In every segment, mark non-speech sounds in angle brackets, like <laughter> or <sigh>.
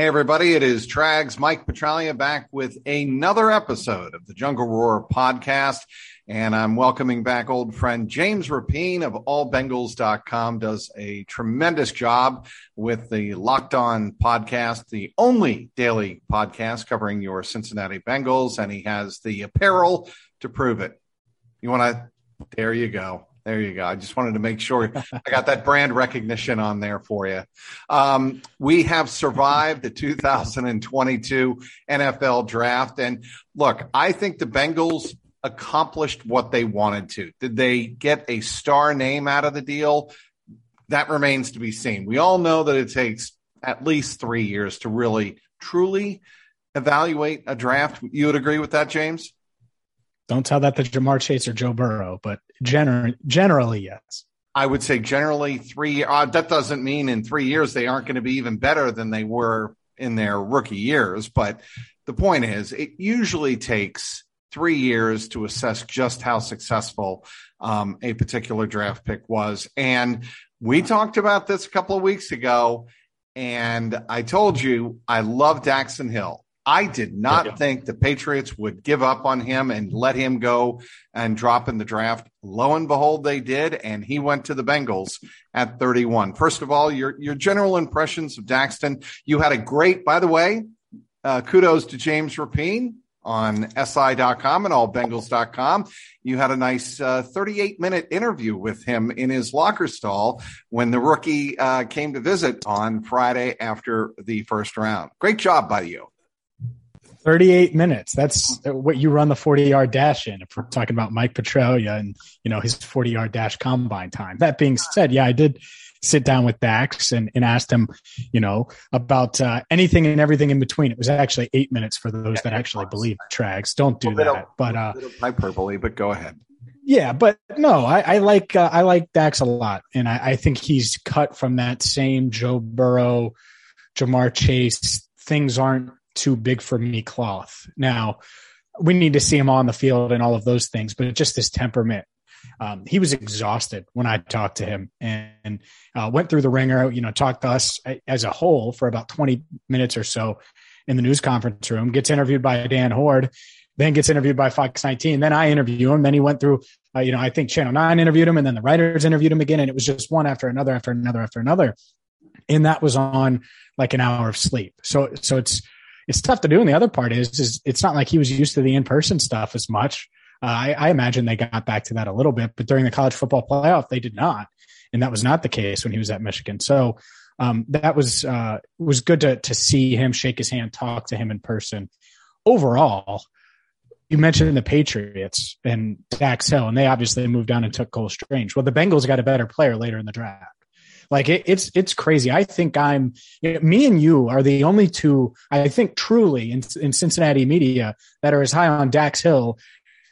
Hey, everybody, it is Trags Mike Petraglia back with another episode of the Jungle Roar podcast. And I'm welcoming back old friend James Rapien of allbengals.com does a tremendous job with the Locked On podcast, the only daily podcast covering your Cincinnati Bengals. And he has the apparel to prove it. You want to, there you go. There you go. I just wanted to make sure I got that brand recognition on there for you. Um, we have survived the 2022 NFL draft. And look, I think the Bengals accomplished what they wanted to. Did they get a star name out of the deal? That remains to be seen. We all know that it takes at least three years to really, truly evaluate a draft. You would agree with that, James? Don't tell that to Ja'Marr Chase or Joe Burrow, but gener- generally, yes. I would say generally three. Uh, that doesn't mean in three years they aren't going to be even better than they were in their rookie years. But the point is, it usually takes three years to assess just how successful um, a particular draft pick was. And we talked about this a couple of weeks ago, and I told you I love Daxton Hill. I did not yeah. think the Patriots would give up on him and let him go and drop in the draft. Lo and behold, they did, and he went to the Bengals at 31. First of all, your your general impressions of Daxton. You had a great, by the way, uh, kudos to James Rapien on SI.com and allbengals.com. You had a nice uh, 38 minute interview with him in his locker stall when the rookie uh, came to visit on Friday after the first round. Great job by you. 38 minutes. That's what you run the 40 yard dash in. If we're talking about Mike Petraglia and, you know, his 40 yard dash combine time. That being said, yeah, I did sit down with Dax and, and asked him, you know, about uh, anything and everything in between. It was actually eight minutes for those that actually believe Trags. Don't do that. But, uh, hyperbole, but go ahead. Yeah, but no, I, I like uh, I like Dax a lot, and I, I think he's cut from that same Joe Burrow, Ja'Marr Chase. Things aren't too big for me cloth. Now, we need to see him on the field and all of those things, but just his temperament. Um, he was exhausted when I talked to him and uh, went through the ringer, you know, talked to us as a whole for about 20 minutes or so in the news conference room, gets interviewed by Dan Hoard, then gets interviewed by Fox 19. Then I interview him. Then he went through, uh, you know, I think Channel 9 interviewed him and then the writers interviewed him again. And it was just one after another, after another, after another. And that was on like an hour of sleep. So, so it's, it's tough to do. And the other part is, is it's not like he was used to the in-person stuff as much. Uh, I, I imagine they got back to that a little bit, but during the college football playoff, they did not. And that was not the case when he was at Michigan. So, um, that was, uh, was good to, to see him shake his hand, talk to him in person. Overall, you mentioned the Patriots and Dax Hill, and they obviously moved down and took Cole Strange. Well, the Bengals got a better player later in the draft. Like it, it's it's crazy. I think I'm me and you are the only two I think truly in, in Cincinnati media that are as high on Dax Hill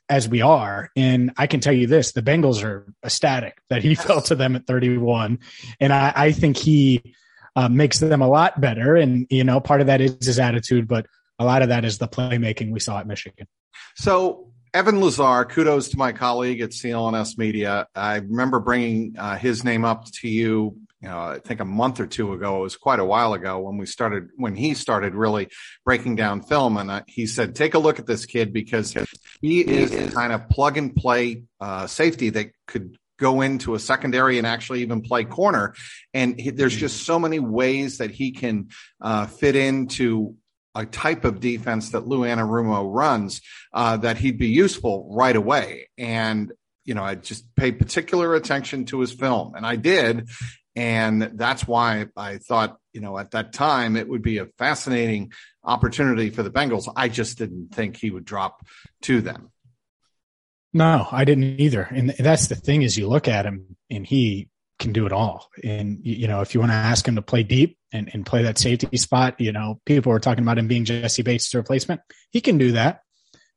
as we are. And I can tell you this: the Bengals are ecstatic that he <laughs> fell to them at 31, and I, I think he uh, makes them a lot better. And you know, part of that is his attitude, but a lot of that is the playmaking we saw at Michigan. So Evan Lazar, kudos to my colleague at CLNS Media. I remember bringing uh, his name up to you you know, I think a month or two ago, it was quite a while ago when we started, when he started really breaking down film. And I, he said, take a look at this kid because he is the kind of plug and play uh, safety that could go into a secondary and actually even play corner. And he, there's just so many ways that he can uh, fit into a type of defense that Lou Anarumo runs uh, that he'd be useful right away. And you know, I just paid particular attention to his film, and I did. And that's why I thought, you know, at that time it would be a fascinating opportunity for the Bengals. I just didn't think he would drop to them. No, I didn't either. And that's the thing is you look at him and he can do it all. And, you know, if you want to ask him to play deep and, and play that safety spot, you know, people were talking about him being Jessie Bates' replacement. He can do that,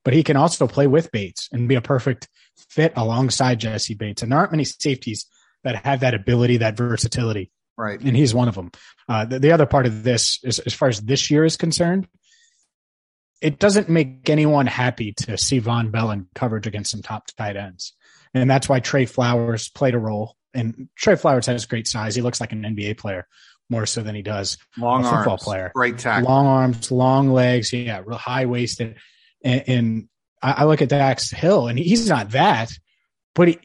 but he can also play with Bates and be a perfect fit alongside Jessie Bates. And there aren't many safeties – that have that ability, that versatility. Right. And he's one of them. Uh, the, the, other part of this is, as far as this year is concerned, it doesn't make anyone happy to see Vonn Bell in coverage against some top tight ends. And that's why Trey Flowers played a role. And Trey Flowers has great size. He looks like an NBA player. more so than he does long a football arms, player. great tackle, long arms, long legs, yeah, real high waisted. And, and I, I, look at Dax Hill, and he's not that, but he,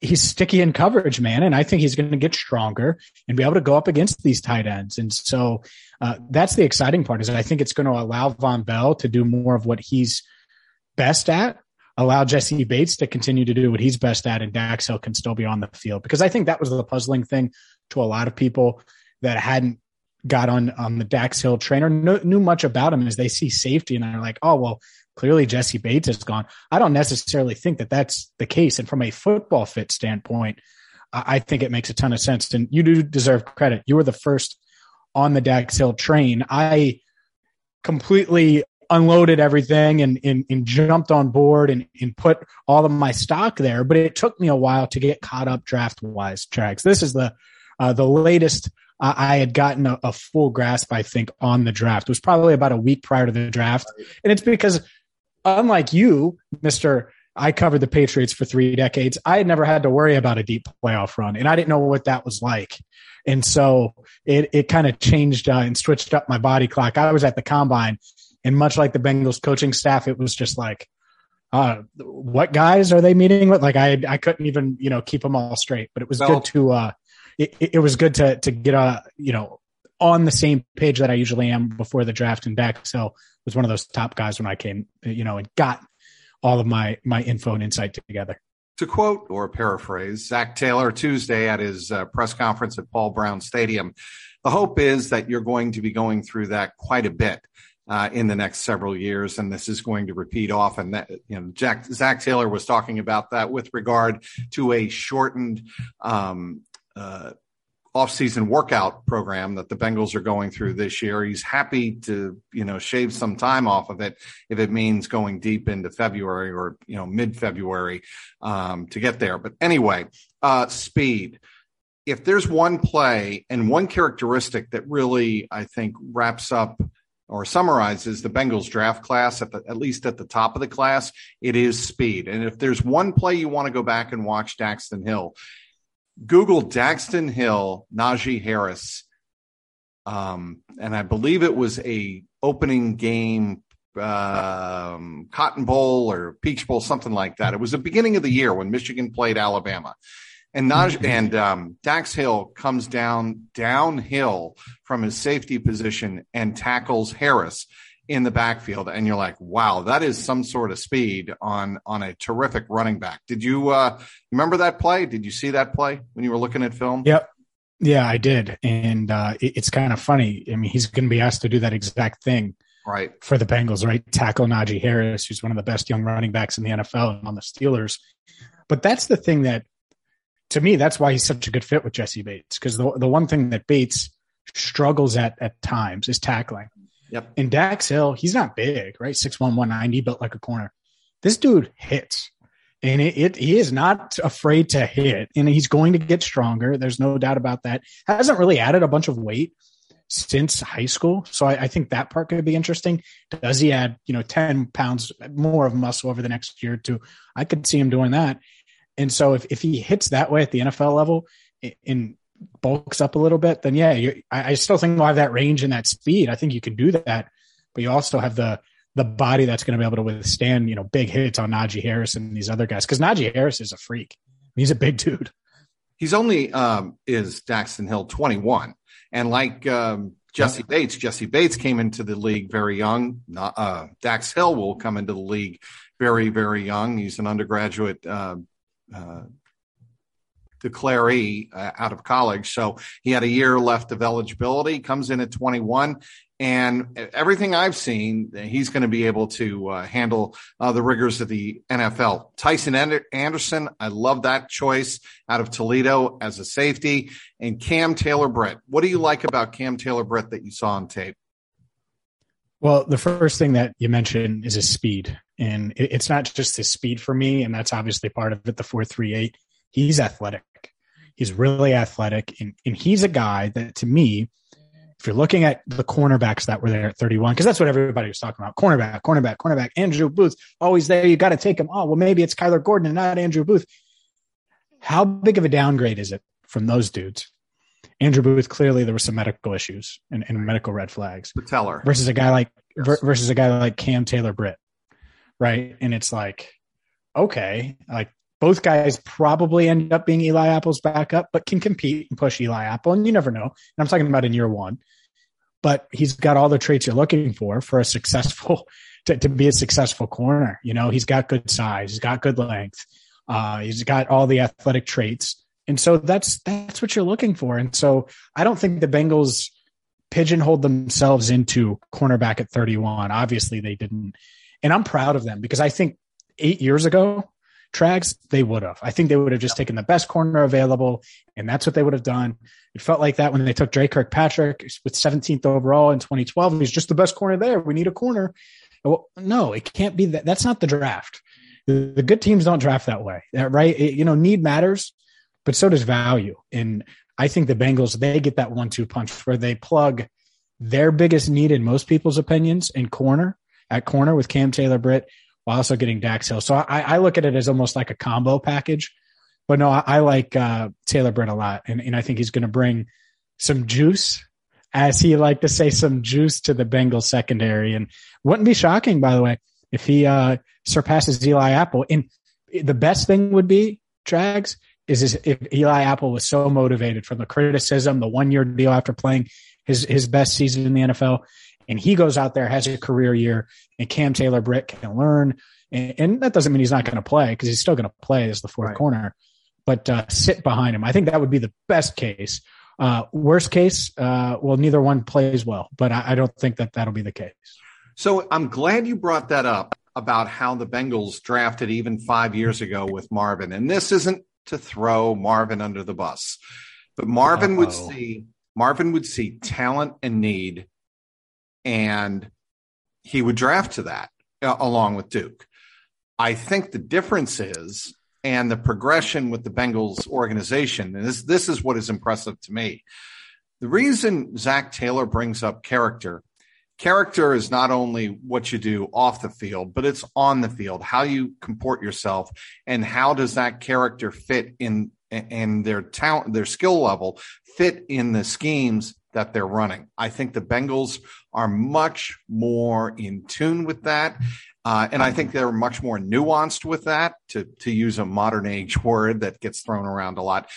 he's sticky in coverage, man. And I think he's going to get stronger and be able to go up against these tight ends. And so uh, that's the exciting part is I think it's going to allow Vonn Bell to do more of what he's best at, allow Jessie Bates to continue to do what he's best at, and Dax Hill can still be on the field. Because I think that was the puzzling thing to a lot of people that hadn't got on on the Dax Hill trainer knew, knew much about him as they see safety and they're like, oh well, clearly Jessie Bates is gone. I don't necessarily think that that's the case. And from a football fit standpoint, I think it makes a ton of sense. And you do deserve credit. You were the first on the Dax Hill train. I completely unloaded everything and, and, and jumped on board and, and put all of my stock there. But it took me a while to get caught up draft wise, Trags. This is the uh, the latest I had gotten a, a, full grasp, I think, on the draft. It was probably about a week prior to the draft. And it's because, unlike you, Mr. I covered the Patriots for three decades. I had never had to worry about a deep playoff run, and I didn't know what that was like. And so it, it kind of changed uh, and switched up my body clock. I was at the combine, and much like the Bengals coaching staff, it was just like, uh, what guys are they meeting with? Like I, I couldn't even, you know, keep them all straight, but it was well, good to, uh, it, it was good to to get a you know on the same page that I usually am before the draft. And Dax Hill was one of those top guys when I came, you know, and got all of my my info and insight together. To quote or paraphrase Zac Taylor Tuesday at his uh, press conference at Paul Brown Stadium, the hope is that you're going to be going through that quite a bit. Uh, in the next several years, and this is going to repeat often. That you know, Jack, Zac Taylor was talking about that with regard to a shortened um, uh, off-season workout program that the Bengals are going through this year. He's happy to, you know, shave some time off of it if it means going deep into February or, you know, mid-February um, to get there. But anyway, uh, speed. If there's one play and one characteristic that really, I think, wraps up or summarizes the Bengals draft class at the, at least at the top of the class, it is speed. And if there's one play you want to go back and watch Daxton Hill, Google Daxton Hill, Najee Harris, um, and I believe it was a opening game um, Cotton Bowl or Peach Bowl, something like that. It was the beginning of the year when Michigan played Alabama. And Naj- mm-hmm. and um, Dax Hill comes down downhill from his safety position and tackles Harris in the backfield and you're like wow that is some sort of speed on on a terrific running back. Did you uh remember that play? Did you see that play when you were looking at film? Yep. Yeah i did. And uh it, it's kind of funny. I mean he's going to be asked to do that exact thing right. for the bengals right? Tackle najee harris who's one of the best young running backs in the nfl and on the steelers. But that's the thing that to me that's why he's such a good fit with jessie bates because the, the one thing that bates struggles at at times is tackling Yep. And Dax Hill, he's not big, right? 6'1, 190, built like a corner. This dude hits. And it, it, he is not afraid to hit, and he's going to get stronger. There's no doubt about that. Hasn't really added a bunch of weight since high school, so I, I think that part could be interesting. Does he add, you know, ten pounds more of muscle over the next year or two? I could see him doing that. And so if if he hits that way at the NFL level, in bulks up a little bit, then yeah, I, I, still think we'll have that range and that speed. I think you can do that, but you also have the the body that's going to be able to withstand you know big hits on Najee Harris and these other guys because Najee Harris is a freak. He's a big dude. He's only um, is Daxton Hill twenty one, and like um, Jessie yeah. Bates, Jessie Bates came into the league very young. Uh, Dax Hill will come into the league very very young. He's an undergraduate. Uh, uh, declaree uh, out of college. So he had a year left of eligibility, comes in at 21. And everything I've seen, he's going to be able to uh, handle uh, the rigors of the NFL. Tycen Anderson, I love that choice out of Toledo as a safety. And Cam Taylor Britt. What do you like about Cam Taylor Britt that you saw on tape? Well, the first thing that you mentioned is his speed. And it's not just his speed for me, and that's obviously part of it, the 438 he's athletic. He's really athletic. And, and he's a guy that to me, if you're looking at the cornerbacks that were there at 31, because that's what everybody was talking about cornerback, cornerback, cornerback, Andrew Booth, always there. You got to take him. Oh, well, maybe it's Kyler Gordon and not Andrew Booth. How big of a downgrade is it from those dudes? Andrew Booth clearly there were some medical issues and, and medical red flags. The Teller versus a guy like yes. versus a guy like Cam Taylor Britt, right? And it's like, okay, like both guys probably end up being Eli Apple's backup, but can compete and push Eli Apple, and you never know. And I'm talking about in year one, but he's got all the traits you're looking for for a successful <laughs> to, to be a successful corner. You know, he's got good size, he's got good length, uh, he's got all the athletic traits and so that's that's what you're looking for. And so I don't think the Bengals pigeonholed themselves into cornerback at 31. Obviously they didn't. And I'm proud of them because I think eight years ago, Trags, they would have. I think they would have just taken the best corner available, and that's what they would have done. It felt like that when they took Dre Kirkpatrick with 17th overall in 2012. He's just the best corner there. We need a corner. Well, no, it can't be that. That's not the draft. The, the good teams don't draft that way, uh, right? It, you know, need matters but so does value. And I think the Bengals, they get that one two punch where they plug their biggest need in most people's opinions in corner at corner with Cam Taylor Britt while also getting Dax Hill. So I, I look at it as almost like a combo package. But no, I, I like uh, Taylor Britt a lot. And, and I think he's going to bring some juice, as he like to say, some juice to the Bengals secondary. And wouldn't be shocking, by the way, if he uh, surpasses Eli Apple. And the best thing would be, Trags, is if Eli Apple was so motivated from the criticism, the one year deal after playing his his best season in the NFL, and he goes out there has a career year, and Cam Taylor Britt can learn, and, and that doesn't mean he's not going to play because he's still going to play as the fourth right. corner, but uh, sit behind him. I think that would be the best case. Uh, worst case, uh, well, neither one plays well, but I, I don't think that that'll be the case. So I'm glad you brought that up about how the Bengals drafted even five years ago with Marvin. And this isn't to throw Marvin under the bus. But Marvin Uh-oh. would see Marvin would see talent and need, and he would draft to that uh, along with Duke. I think the difference is, and the progression with the Bengals organization, and this this is what is impressive to me. The reason Zac Taylor brings up character character is not only what you do off the field, but it's on the field, how you comport yourself and how does that character fit in and their talent, their skill level fit in the schemes that they're running. I think the Bengals are much more in tune with that. Uh, and I think they're much more nuanced with that, to, to use a modern age word that gets thrown around a lot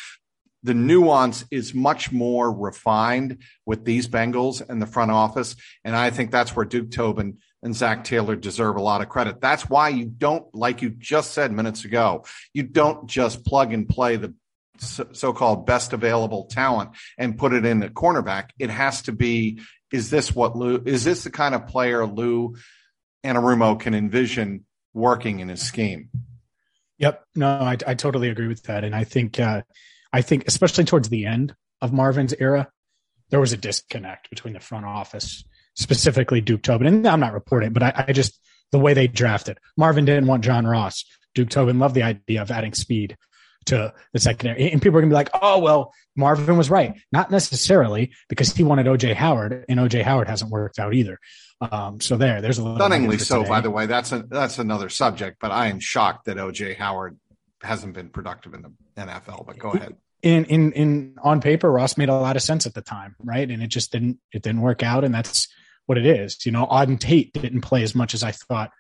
the nuance is much more refined with these Bengals and the front office. And I think that's where Duke Tobin and Zac Taylor deserve a lot of credit. That's why you don't, like you just said minutes ago, you don't just plug and play the so called best available talent and put it in the cornerback. It has to be, is this what Lou, is this the kind of player Lou Anarumo can envision working in his scheme? Yep. No, I, I totally agree with that. And I think, uh, I think, especially towards the end of Marvin's era, there was a disconnect between the front office, specifically Duke Tobin. And I'm not reporting, but I, I just, the way they drafted, Marvin didn't want John Ross. Duke Tobin loved the idea of adding speed to the secondary. And people are going to be like, oh, well, Marvin was right. Not necessarily because he wanted OJ Howard, and OJ Howard hasn't worked out either. Um, so there, there's a little stunningly so. By the way, that's a that's another subject. But I am shocked that OJ Howard hasn't been productive in the NFL. But go ahead. In in in on paper, Ross made a lot of sense at the time, right? And it just didn't it didn't work out, and that's what it is. You know, Auden Tate didn't play as much as I thought.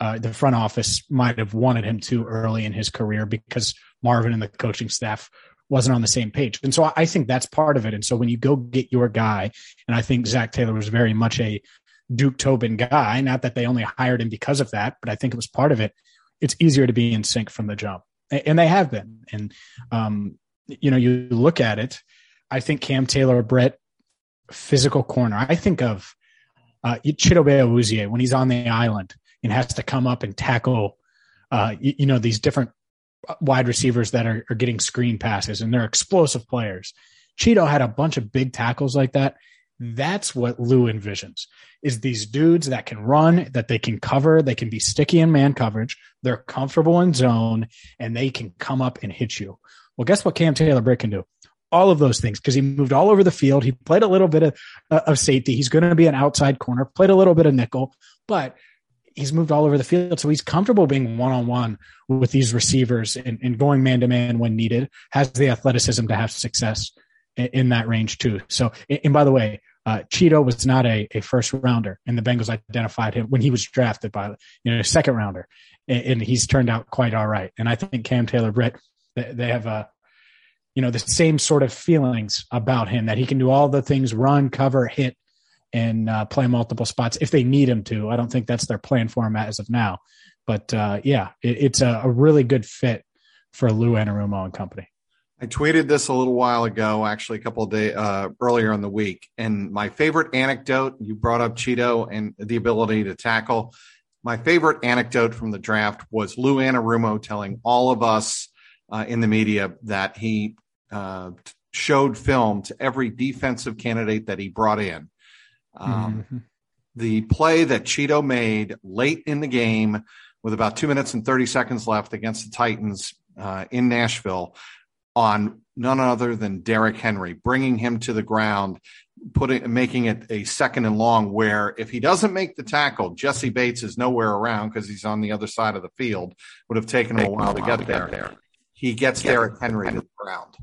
Uh, the front office might have wanted him to early in his career because Marvin and the coaching staff wasn't on the same page. And so I think that's part of it. And so when you go get your guy, and I think Zac Taylor was very much a Duke Tobin guy, not that they only hired him because of that, but I think it was part of it. It's easier to be in sync from the jump and they have been. And um, you know, you look at it. I think Cam Taylor, Britt, physical corner. I think of uh, Chidobe Awuzie when he's on the island and has to come up and tackle, uh, you, you, know, these different wide receivers that are, are getting screen passes and they're explosive players. Chido had a bunch of big tackles like that. That's what Lou envisions is these dudes that can run, that they can cover, they can be sticky in man coverage, they're comfortable in zone, and they can come up and hit you. Well, guess what Cam Taylor Britt can do? All of those things because he moved all over the field. He played a little bit of, uh, of safety. He's going to be an outside corner, played a little bit of nickel, but he's moved all over the field. So he's comfortable being one on one with these receivers and, and going man to man when needed, has the athleticism to have success in, in that range too. So, and by the way, uh, Chido was not a, a first rounder, and the Bengals identified him when he was drafted by you know a second rounder, and, and, he's turned out quite all right. And I think Cam Taylor Britt, they, they have a you know the same sort of feelings about him that he can do all the things: run, cover, hit, and uh, play multiple spots if they need him to. I don't think that's their plan for him as of now, but uh, yeah, it, it's a, a really good fit for Lou Anarumo and company. I tweeted this a little while ago, actually a couple of days uh, earlier in the week. And my favorite anecdote, you brought up Chido and the ability to tackle. My favorite anecdote from the draft was Lou Anarumo telling all of us uh, in the media that he uh, showed film to every defensive candidate that he brought in. Um, mm-hmm. The play that Chido made late in the game with about two minutes and 30 seconds left against the Titans uh, in Nashville on none other than Derrick Henry, bringing him to the ground, putting making it a second and long. Where if he doesn't make the tackle, Jessie Bates is nowhere around because he's on the other side of the field. Would have taken him a while to get there. He gets Derrick Henry to the ground,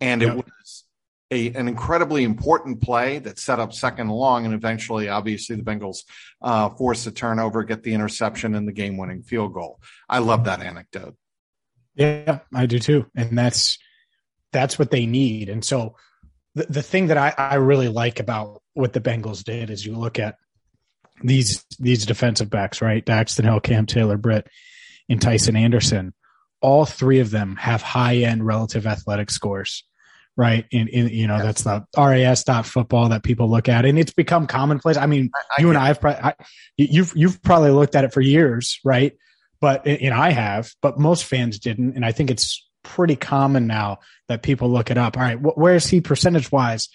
and it was a, an incredibly important play that set up second and long, and eventually, obviously, the Bengals uh, forced a turnover, get the interception, and the game-winning field goal. I love that anecdote. Yeah, I do too, and that's that's what they need. And so the, the thing that I, I really like about what the Bengals did is you look at these these defensive backs, right? Daxton Hill, Cam Taylor, Britt, and Tycen Anderson. All three of them have high end relative athletic scores, right? In, in you know yes. that's the RAS dot football that people look at, and it's become commonplace. I mean, I, I you and I have probably I, you've you've probably looked at it for years, right? But and I have, but most fans didn't, and I think it's pretty common now that people look it up. All right, wh- where is he percentage wise?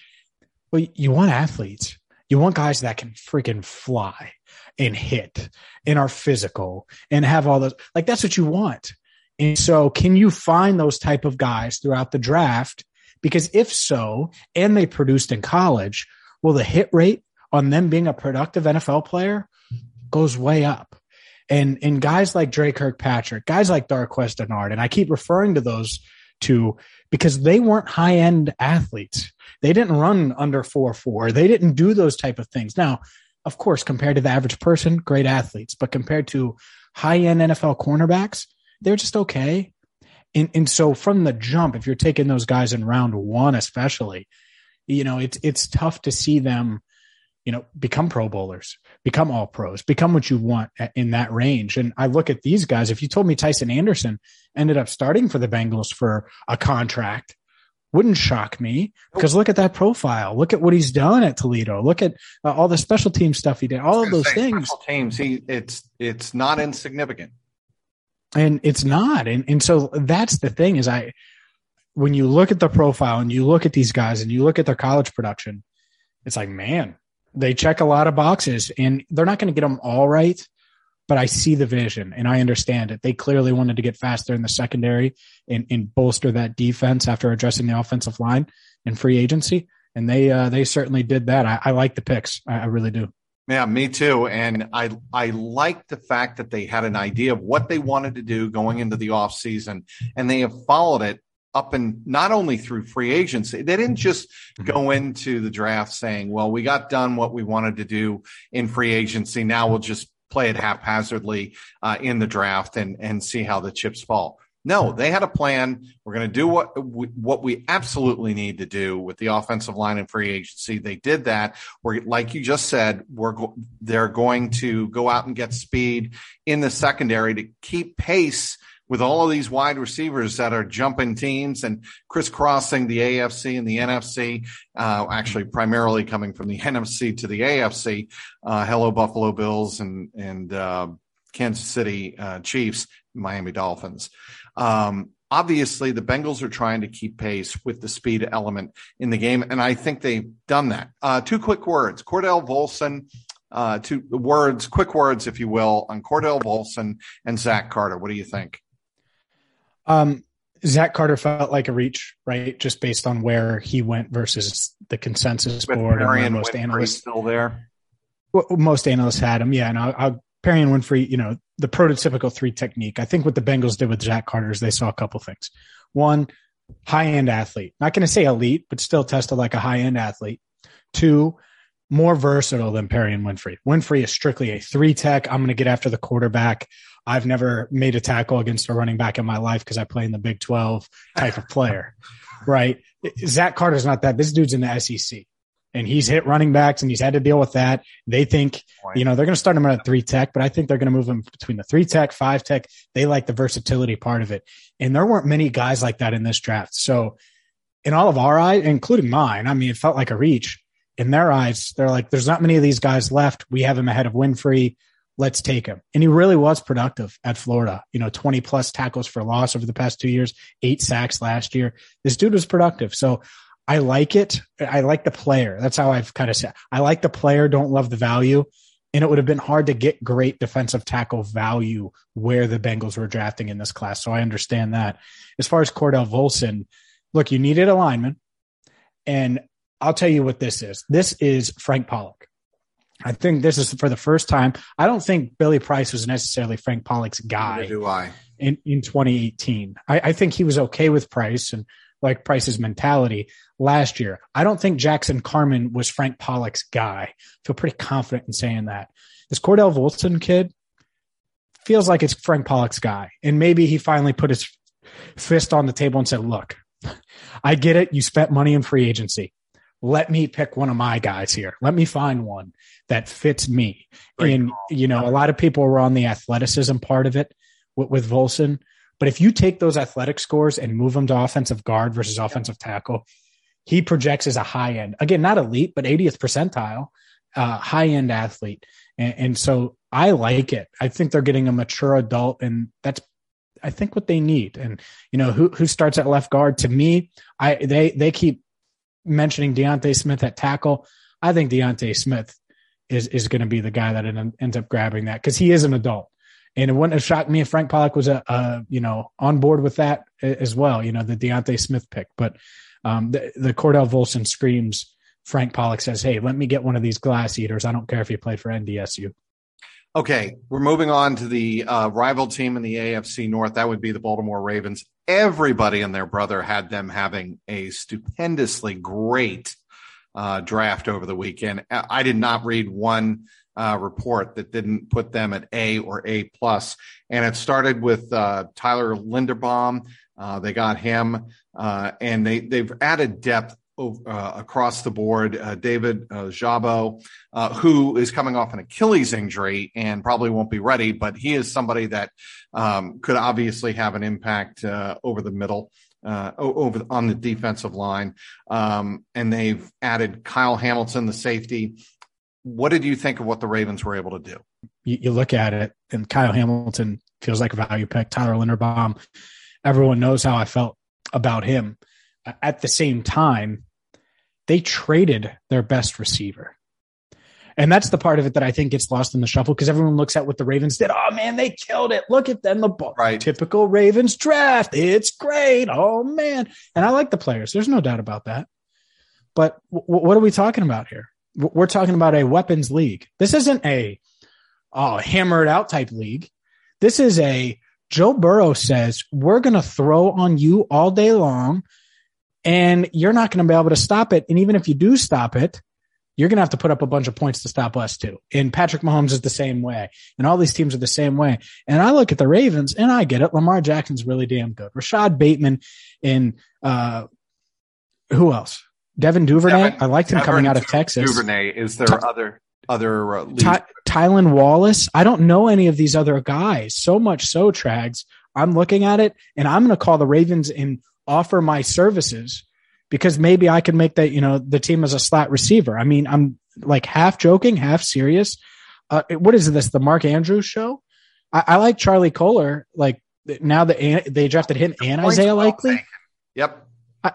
Well, you want athletes. You want guys that can freaking fly and hit and are physical and have all those. Like that's what you want. And so, can you find those type of guys throughout the draft? Because if so, and they produced in college, well, the hit rate on them being a productive NFL player goes way up. And and guys like Dre Kirkpatrick, guys like Darqueze Dennard, and I keep referring to those two because they weren't high end athletes. They didn't run under four four. They didn't do those type of things. Now, of course, compared to the average person, great athletes, but compared to high end NFL cornerbacks, they're just okay. And, and so from the jump, if you're taking those guys in round one, especially, you know, it's it's tough to see them you know, become pro bowlers, become all pros, become what you want in that range. And I look at these guys. If you told me Tycen Anderson ended up starting for the Bengals for a contract, wouldn't shock me because look at that profile. Look at what he's done at Toledo. Look at uh, all the special team stuff he did. All of those things. Special teams. He it's it's not insignificant. And it's not. And and so that's the thing is I when you look at the profile and you look at these guys and you look at their college production, it's like, man, they check a lot of boxes and they're not going to get them all right but i see the vision and i understand it. They clearly wanted to get faster in the secondary and, and bolster that defense after addressing the offensive line and free agency. And they uh, they certainly did that. I, I like the picks. I, I really do yeah, me too. And I I like the fact that they had an idea of what they wanted to do going into the off season, and they have followed it up and not only through free agency, they didn't just mm-hmm. go into the draft saying, well, we got done what we wanted to do in free agency. Now we'll just play it haphazardly uh, in the draft and, and see how the chips fall. No, they had a plan. We're going to do what we, what we absolutely need to do with the offensive line and free agency. They did that. We're like you just said, we're they're going to go out and get speed in the secondary to keep pace with all of these wide receivers that are jumping teams and crisscrossing the AFC and the NFC, uh, actually primarily coming from the <laughs> NFC to the AFC. Uh, hello, Buffalo Bills and, and, uh, Kansas City uh, Chiefs, Miami Dolphins. Um, obviously, the Bengals are trying to keep pace with the speed element in the game, and I think they've done that. Uh, two quick words: Cordell Volson. Uh, two words, quick words, if you will, on Cordell Volson and Zach Carter. What do you think? Um, Zach Carter felt like a reach, right? Just based on where he went versus the consensus With board and most Winfrey analysts still there. Well, most analysts had him, yeah. And I'll, I'll Perrion Winfrey, you know, the prototypical three technique. I think what the Bengals did with Zach Carter is they saw a couple things. One, high end athlete. Not going to say elite, but still tested like a high end athlete. Two, more versatile than Perrion Winfrey. Winfrey is strictly a three tech. I'm going to get after the quarterback. I've never made a tackle against a running back in my life because I play in the Big 12 type of player, <laughs> right? Zach Carter's not that. This dude's in the SEC and he's hit running backs and he's had to deal with that. They think, you know, they're going to start him at three tech, but I think they're going to move him between the three tech, five tech. They like the versatility part of it. And there weren't many guys like that in this draft. So in all of our eyes, including mine, I mean, it felt like a reach in their eyes. They're like, there's not many of these guys left. We have him ahead of Winfrey let's take him. And he really was productive at Florida. You know, 20 plus tackles for loss over the past two years, eight sacks last year. This dude was productive. So I like it. I like the player. That's how I've kind of said. I like the player, don't love the value. And it would have been hard to get great defensive tackle value where the Bengals were drafting in this class. So I understand that. As far as Cordell Volson, look, you needed a lineman. And I'll tell you what this is. This is Frank Pollack. I think this is for the first time. I don't think Billy Price was necessarily Frank Pollack's guy. Neither do I. In, in 2018, I, I think he was okay with Price and like Price's mentality last year. I don't think Jackson Carman was Frank Pollack's guy. I feel pretty confident in saying that. This Cordell Volson kid feels like it's Frank Pollack's guy. And maybe he finally put his fist on the table and said, look, I get it. You spent money in free agency let me pick one of my guys here. Let me find one that fits me. Great and, you know, a lot of people were on the athleticism part of it with, with Volson. But if you take those athletic scores and move them to offensive guard versus offensive tackle, he projects as a high end, again, not elite, but 80th percentile, uh, high end athlete. And, and so I like it. I think they're getting a mature adult, and that's I think what they need. And you know, who who starts at left guard? To me, I they they keep mentioning D'Ante Smith at tackle. I think D'Ante Smith is is going to be the guy that ends up grabbing that because he is an adult. And it wouldn't have shocked me if Frank Pollack was a, a, you know on board with that as well. You know the D'Ante Smith pick, but um, the, the Cordell Volson screams. Frank Pollack says, "Hey, let me get one of these glass eaters. I don't care if you played for NDSU." Okay, we're moving on to the uh, rival team in the AFC North. That would be the Baltimore Ravens. Everybody and their brother had them having a stupendously great uh, draft over the weekend. I did not read one uh, report that didn't put them at A or A plus, and it started with uh, Tyler Linderbaum. Uh, they got him, uh, and they they've added depth uh, across the board. Uh, David uh, who is coming off an Achilles injury and probably won't be ready, but he is somebody that um, could obviously have an impact over the middle. Uh, over on the defensive line, um, and they've added Kyle Hamilton, the safety. What did you think of what the Ravens were able to do? You, you look at it, and Kyle Hamilton feels like a value pick. Tyler Linderbaum, everyone knows how I felt about him. At the same time, they traded their best receiver. And that's the part of it that I think gets lost in the shuffle because everyone looks at what the Ravens did. Oh man, they killed it. Look at them. The ball. Right. Typical Ravens draft. It's great. Oh man. And I like the players. There's no doubt about that. But w- what are we talking about here? We're talking about a weapons league. This isn't a oh, hammered out type league. This is a Joe Burrow says, we're going to throw on you all day long and you're not going to be able to stop it. And even if you do stop it, you're going to have to put up a bunch of points to stop us too. And Patrick Mahomes is the same way. And all these teams are the same way. And I look at the Ravens and I get it. Lamar Jackson's really damn good. Rashod Bateman and, uh, who else? Devin Duvernay. Devin, I liked him Devin coming out of Texas. Duvernay is there Ty- other, other, uh, Ty- Tylan Wallace. I don't know any of these other guys. So much so, Trags. I'm looking at it and I'm going to call the Ravens and offer my services because maybe I can make that, you know, the team as a slot receiver. I mean, I'm like half joking, half serious. Uh, what is this? The Mark Andrews show? I, I like Charlie Kolar. Like now that they drafted him and Isaiah Likely. Yep. I,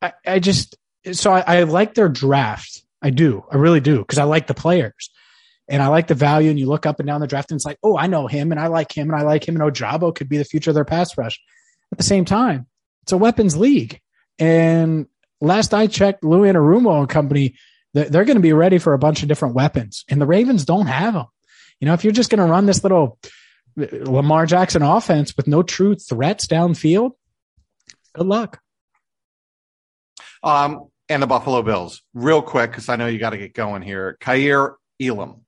I, I just, so I, I like their draft. I do. I really do. Cause I like the players and I like the value. And you look up and down the draft and it's like, oh, I know him and I like him and I like him and Ojabo could be the future of their pass rush. At the same time, it's a weapons league. And last I checked, Lou Anarumo and company, they're going to be ready for a bunch of different weapons. And the Ravens don't have them. You know, if you're just going to run this little Lamar Jackson offense with no true threats downfield, good luck. Um, and the Buffalo Bills, real quick, because I know you got to get going here. Kaiir Elam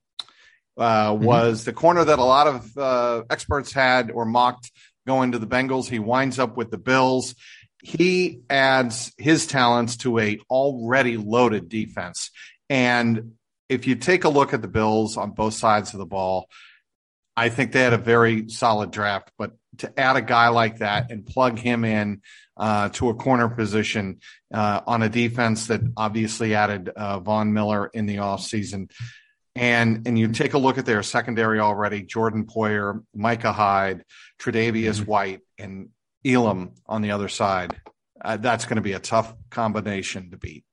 uh, mm-hmm. was the corner that a lot of uh, experts had or mocked going to the Bengals. He winds up with the Bills. He adds his talents to a already loaded defense. And if you take a look at the Bills on both sides of the ball, I think they had a very solid draft. But to add a guy like that and plug him in uh, to a corner position uh, on a defense that obviously added uh, Von Miller in the offseason. And, and you take a look at their secondary already Jordan Poyer, Micah Hyde, Tre'Davious mm-hmm. White, and Elam on the other side. Uh, that's going to be a tough combination to beat.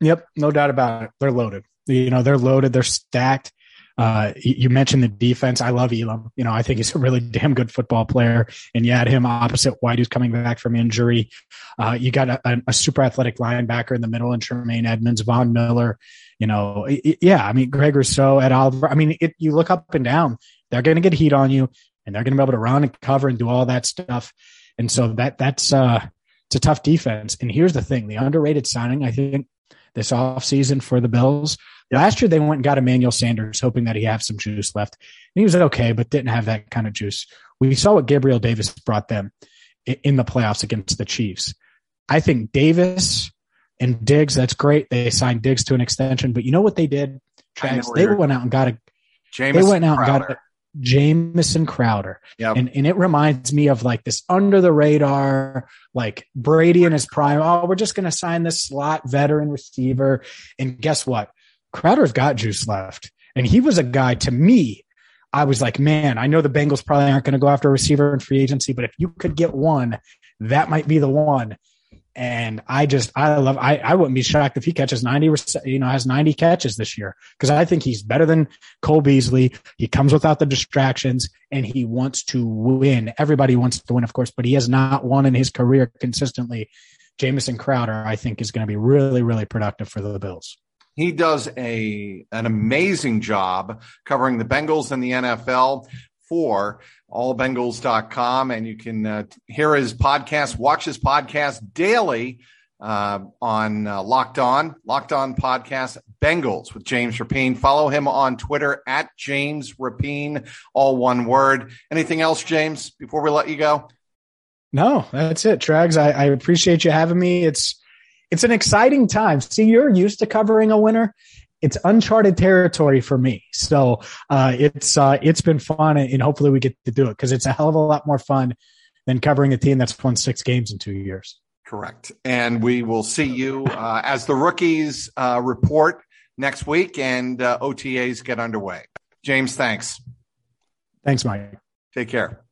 Yep, no doubt about it. They're loaded. You know, they're loaded. They're stacked. Uh, you mentioned the defense. I love Elam. You know, I think he's a really damn good football player. And you had him opposite White, who's coming back from injury. Uh, you got a, a, super athletic linebacker in the middle, and Tremaine Edmunds, Von Miller. You know, it, yeah. I mean, Greg Rousseau Ed Oliver. I mean, it, you look up and down, they're going to get heat on you, and they're going to be able to run and cover and do all that stuff. And so that that's uh, it's a tough defense. And here's the thing: the underrated signing, I think, this offseason for the Bills Last year they went and got Emmanuel Sanders, hoping that he had some juice left. And he was okay, but didn't have that kind of juice. We saw what Gabriel Davis brought them in the playoffs against the Chiefs. I think Davis and Diggs, that's great. They signed Diggs to an extension, but you know what they did? Travis, they went out and got a Jamison they went out Crowder. and got a Jamison Crowder. Yep. And and it reminds me of like this under the radar, like Brady in his prime. Oh, we're just gonna sign this slot veteran receiver. And guess what? Crowder's got juice left. And he was a guy to me, I was like, man, I know the Bengals probably aren't going to go after a receiver in free agency, but if you could get one, that might be the one. And I just, I love, I, I wouldn't be shocked if he catches 90, you know, has 90 catches this year because I think he's better than Cole Beasley. He comes without the distractions and he wants to win. Everybody wants to win, of course, but he has not won in his career consistently. Jamison Crowder, I think, is going to be really, really productive for the Bills. He does a an amazing job covering the Bengals and the NFL for allbengals.com. And you can uh, hear his podcast, watch his podcast daily uh, on uh, Locked On, Locked On Podcast Bengals with James Rapien. Follow him on Twitter at James Rapien, all one word. Anything else, James, before we let you go? No, that's it, Trags. I, I appreciate you having me. It's it's an exciting time. See, you're used to covering a winner. It's uncharted territory for me. So uh, it's uh, it's been fun, and hopefully we get to do it because it's a hell of a lot more fun than covering a team that's won six games in two years. Correct. And we will see you uh, as the rookies uh, report next week and uh, OTAs get underway. James, thanks. Thanks, Mike. Take care.